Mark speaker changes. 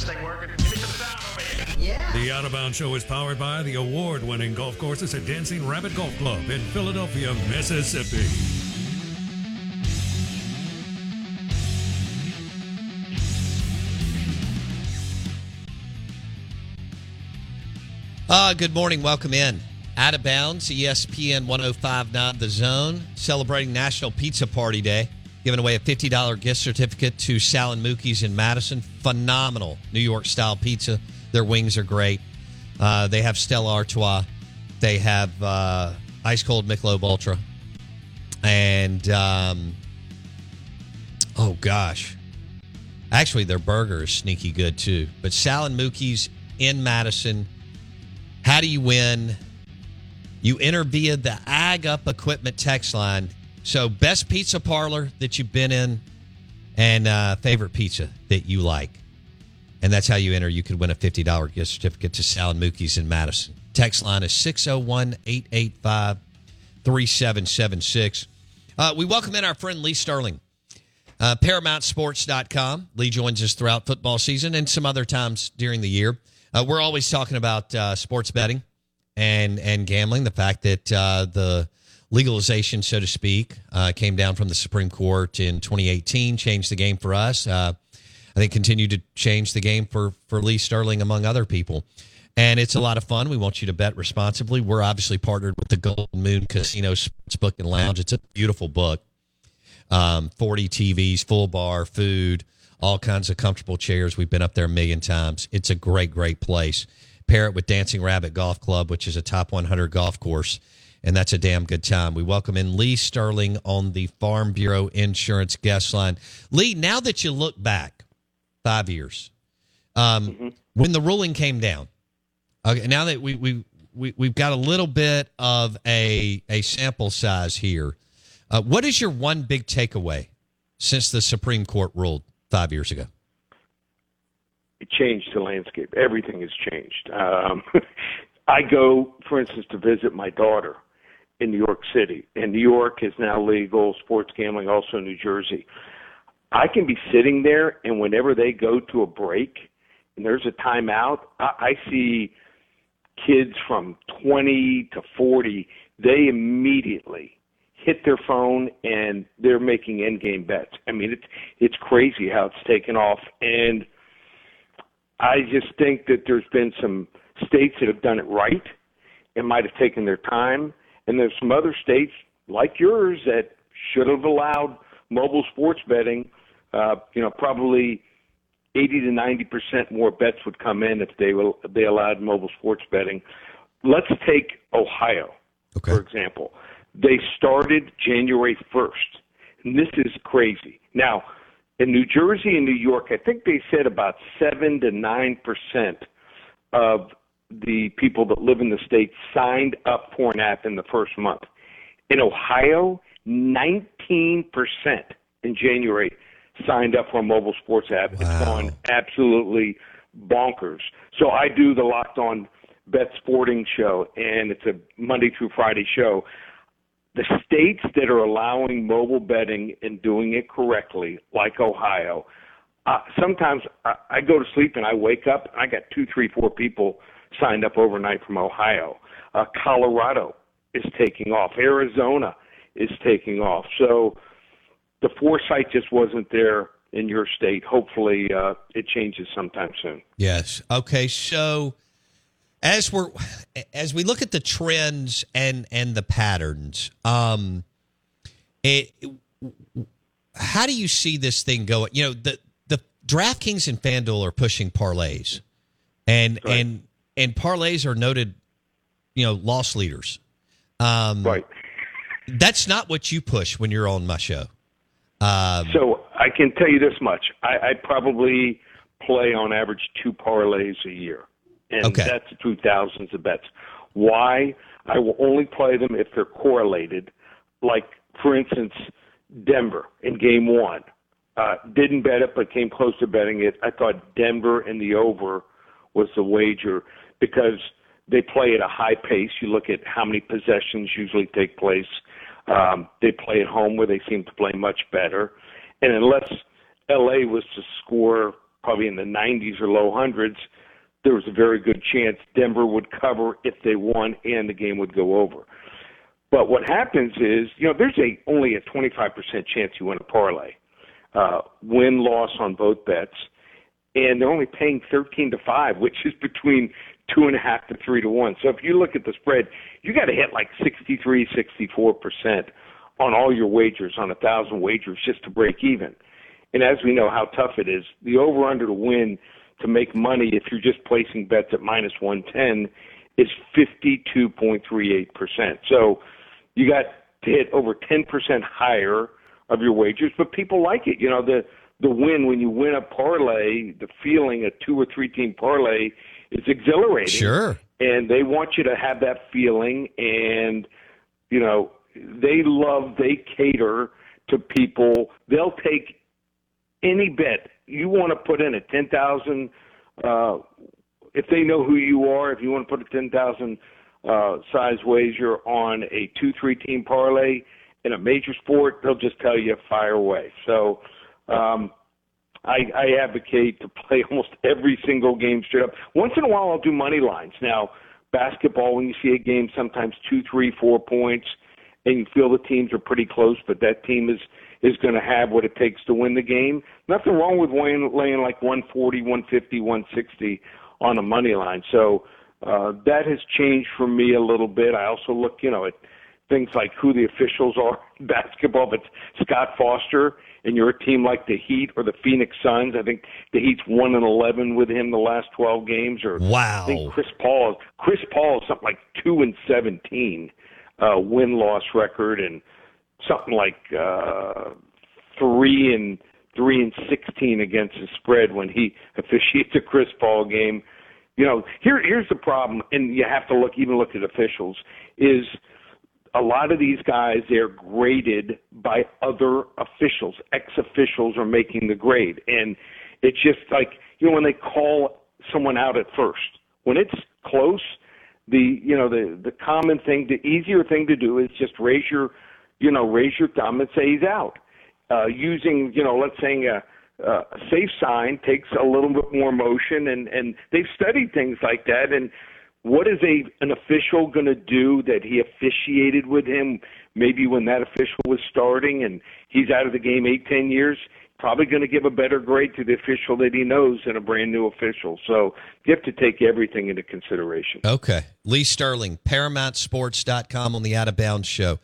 Speaker 1: this thing working? Give me some sound over here.
Speaker 2: Yeah.
Speaker 3: The Out of Bounds Show is powered by the award winning golf courses at Dancing Rabbit Golf Club in Philadelphia, Mississippi.
Speaker 4: Uh, good morning. Welcome in. Out of bounds, ESPN 1059 The Zone, celebrating National Pizza Party Day, giving away a $50 gift certificate to Sal and Mookie's in Madison. Phenomenal New York style pizza. Their wings are great. Uh, they have Stella Artois. They have uh, ice cold Michelob Ultra. And, um, oh gosh. Actually, their burger is sneaky good too. But Sal and Mookie's in Madison. How do you win? You enter via the Ag Up Equipment text line. So, best pizza parlor that you've been in and uh, favorite pizza that you like. And that's how you enter. You could win a $50 gift certificate to Sal and Mookie's in Madison. Text line is 601 885 3776. Uh, We welcome in our friend Lee Sterling. Uh, ParamountSports.com. Lee joins us throughout football season and some other times during the year. Uh, we're always talking about uh, sports betting and and gambling. The fact that uh, the legalization, so to speak, uh, came down from the Supreme Court in 2018, changed the game for us. Uh, I think continued to change the game for for Lee Sterling among other people. And it's a lot of fun. We want you to bet responsibly. We're obviously partnered with the Golden Moon Casino Sportsbook and Lounge. It's a beautiful book um, 40 TVs, full bar, food, all kinds of comfortable chairs. We've been up there a million times. It's a great, great place. Pair it with Dancing Rabbit Golf Club, which is a top 100 golf course, and that's a damn good time. We welcome in Lee Sterling on the Farm Bureau Insurance guest line. Lee, now that you look back five years, um, when the ruling came down, okay, now that we, we, we, we've got a little bit of a, a sample size here. Uh, what is your one big takeaway since the Supreme Court ruled five years ago?
Speaker 5: it changed the landscape. Everything has changed. Um, I go, for instance, to visit my daughter in New York City, and New York is now legal sports gambling, also New Jersey. I can be sitting there, and whenever they go to a break and there's a timeout, I, I see kids from 20 to 40. They immediately hit their phone and they're making in game bets. I mean, it's it's crazy how it's taken off, and I just think that there's been some states that have done it right and might have taken their time, and there's some other states like yours that should have allowed mobile sports betting. Uh, you know, probably 80 to 90 percent more bets would come in if they will if they allowed mobile sports betting. Let's take Ohio,
Speaker 4: Okay.
Speaker 5: for example. They started January 1st, and this is crazy. Now, in New Jersey and New York, I think they said about seven to nine percent of the people that live in the state signed up for an app in the first month. In Ohio, 19% in January signed up for a mobile sports app. It's
Speaker 4: Wow.
Speaker 5: gone absolutely bonkers. So I do the Locked On Bet Sporting show, and it's a Monday through Friday show. The states that are allowing mobile betting and doing it correctly, like Ohio, uh, sometimes I, I go to sleep and I wake up and I got two, three, four people signed up overnight from Ohio. Uh, Colorado is taking off. Arizona is taking off. So the foresight just wasn't there in your state. Hopefully, uh, it changes sometime soon.
Speaker 4: Yes. Okay. So as we're as we look at the trends and and the patterns, um, it, how do you see this thing going? You know, the the DraftKings and FanDuel are pushing parlays, and
Speaker 5: Right.
Speaker 4: and and parlays are noted, you know, loss leaders. Um,
Speaker 5: Right.
Speaker 4: That's not what you push when you're on my show. Um,
Speaker 5: So I can tell you this much: I, I probably play on average two parlays a year, and
Speaker 4: Okay.
Speaker 5: that's through thousands of bets. Why? I will only play them if they're correlated. Like, for instance, Denver in Game One. Uh, didn't bet it, but came close to betting it. I thought Denver and the over was the wager because they play at a high pace. You look at how many possessions usually take place. Um, they play at home where they seem to play much better. And unless LA was to score probably in the 90s or low hundreds, there was a very good chance Denver would cover if they won and the game would go over. But what happens is, you know, there's a only a 25% chance you win a parlay, uh, win loss on both bets, and they're only paying 13 to five, which is between two and a half to three to one. So if you look at the spread, you got to hit like 63, 64 percent on all your wagers on a thousand wagers just to break even. And as we know how tough it is, the over under to win to make money if you're just placing bets at minus 110 is 52.38%. So you got to hit over 10% higher of your wagers, but people like it. You know, the the win when you win a parlay, the feeling a two or three team parlay is exhilarating.
Speaker 4: Sure.
Speaker 5: And they want you to have that feeling and you know, they love they cater to people. They'll take any bet you want to put in a ten thousand uh if they know who you are, if you want to put a ten thousand uh, size wager on a two three team parlay in a major sport, they'll just tell you fire away. So um, I, I advocate to play almost every single game straight up. Once in a while, I'll do money lines. Now, basketball, when you see a game, sometimes two, three, four points, and you feel the teams are pretty close, but that team is is going to have what it takes to win the game. Nothing wrong with laying, laying like 140, 150, 160 on a money line. So uh, that has changed for me a little bit. I also look, you know, at things like who the officials are basketball. But Scott Foster and you're a team like the Heat or the Phoenix Suns, I think the Heat's one and eleven with him the last twelve games. Or
Speaker 4: wow,
Speaker 5: I think Chris Paul, Chris Paul is something like two and seventeen uh, win loss record, and something like uh, three and three and sixteen against the spread when he officiates a Chris Paul game. You know, here here's the problem, and you have to look even look at officials is a lot of these guys they're graded by other officials. Ex officials are making the grade, and it's just like you know when they call someone out at first when it's close. The you know the the common thing, the easier thing to do is just raise your you know raise your thumb and say he's out. Uh, using you know let's say a a safe sign takes a little bit more motion and and they've studied things like that and what is a an official going to do that he officiated with him maybe when that official was starting and he's out of the game eight ten years? Probably going to give a better grade to the official that he knows than a brand new official. So you have to take everything into consideration.
Speaker 4: Okay. Lee sterling paramountsports.com on the out of bounds show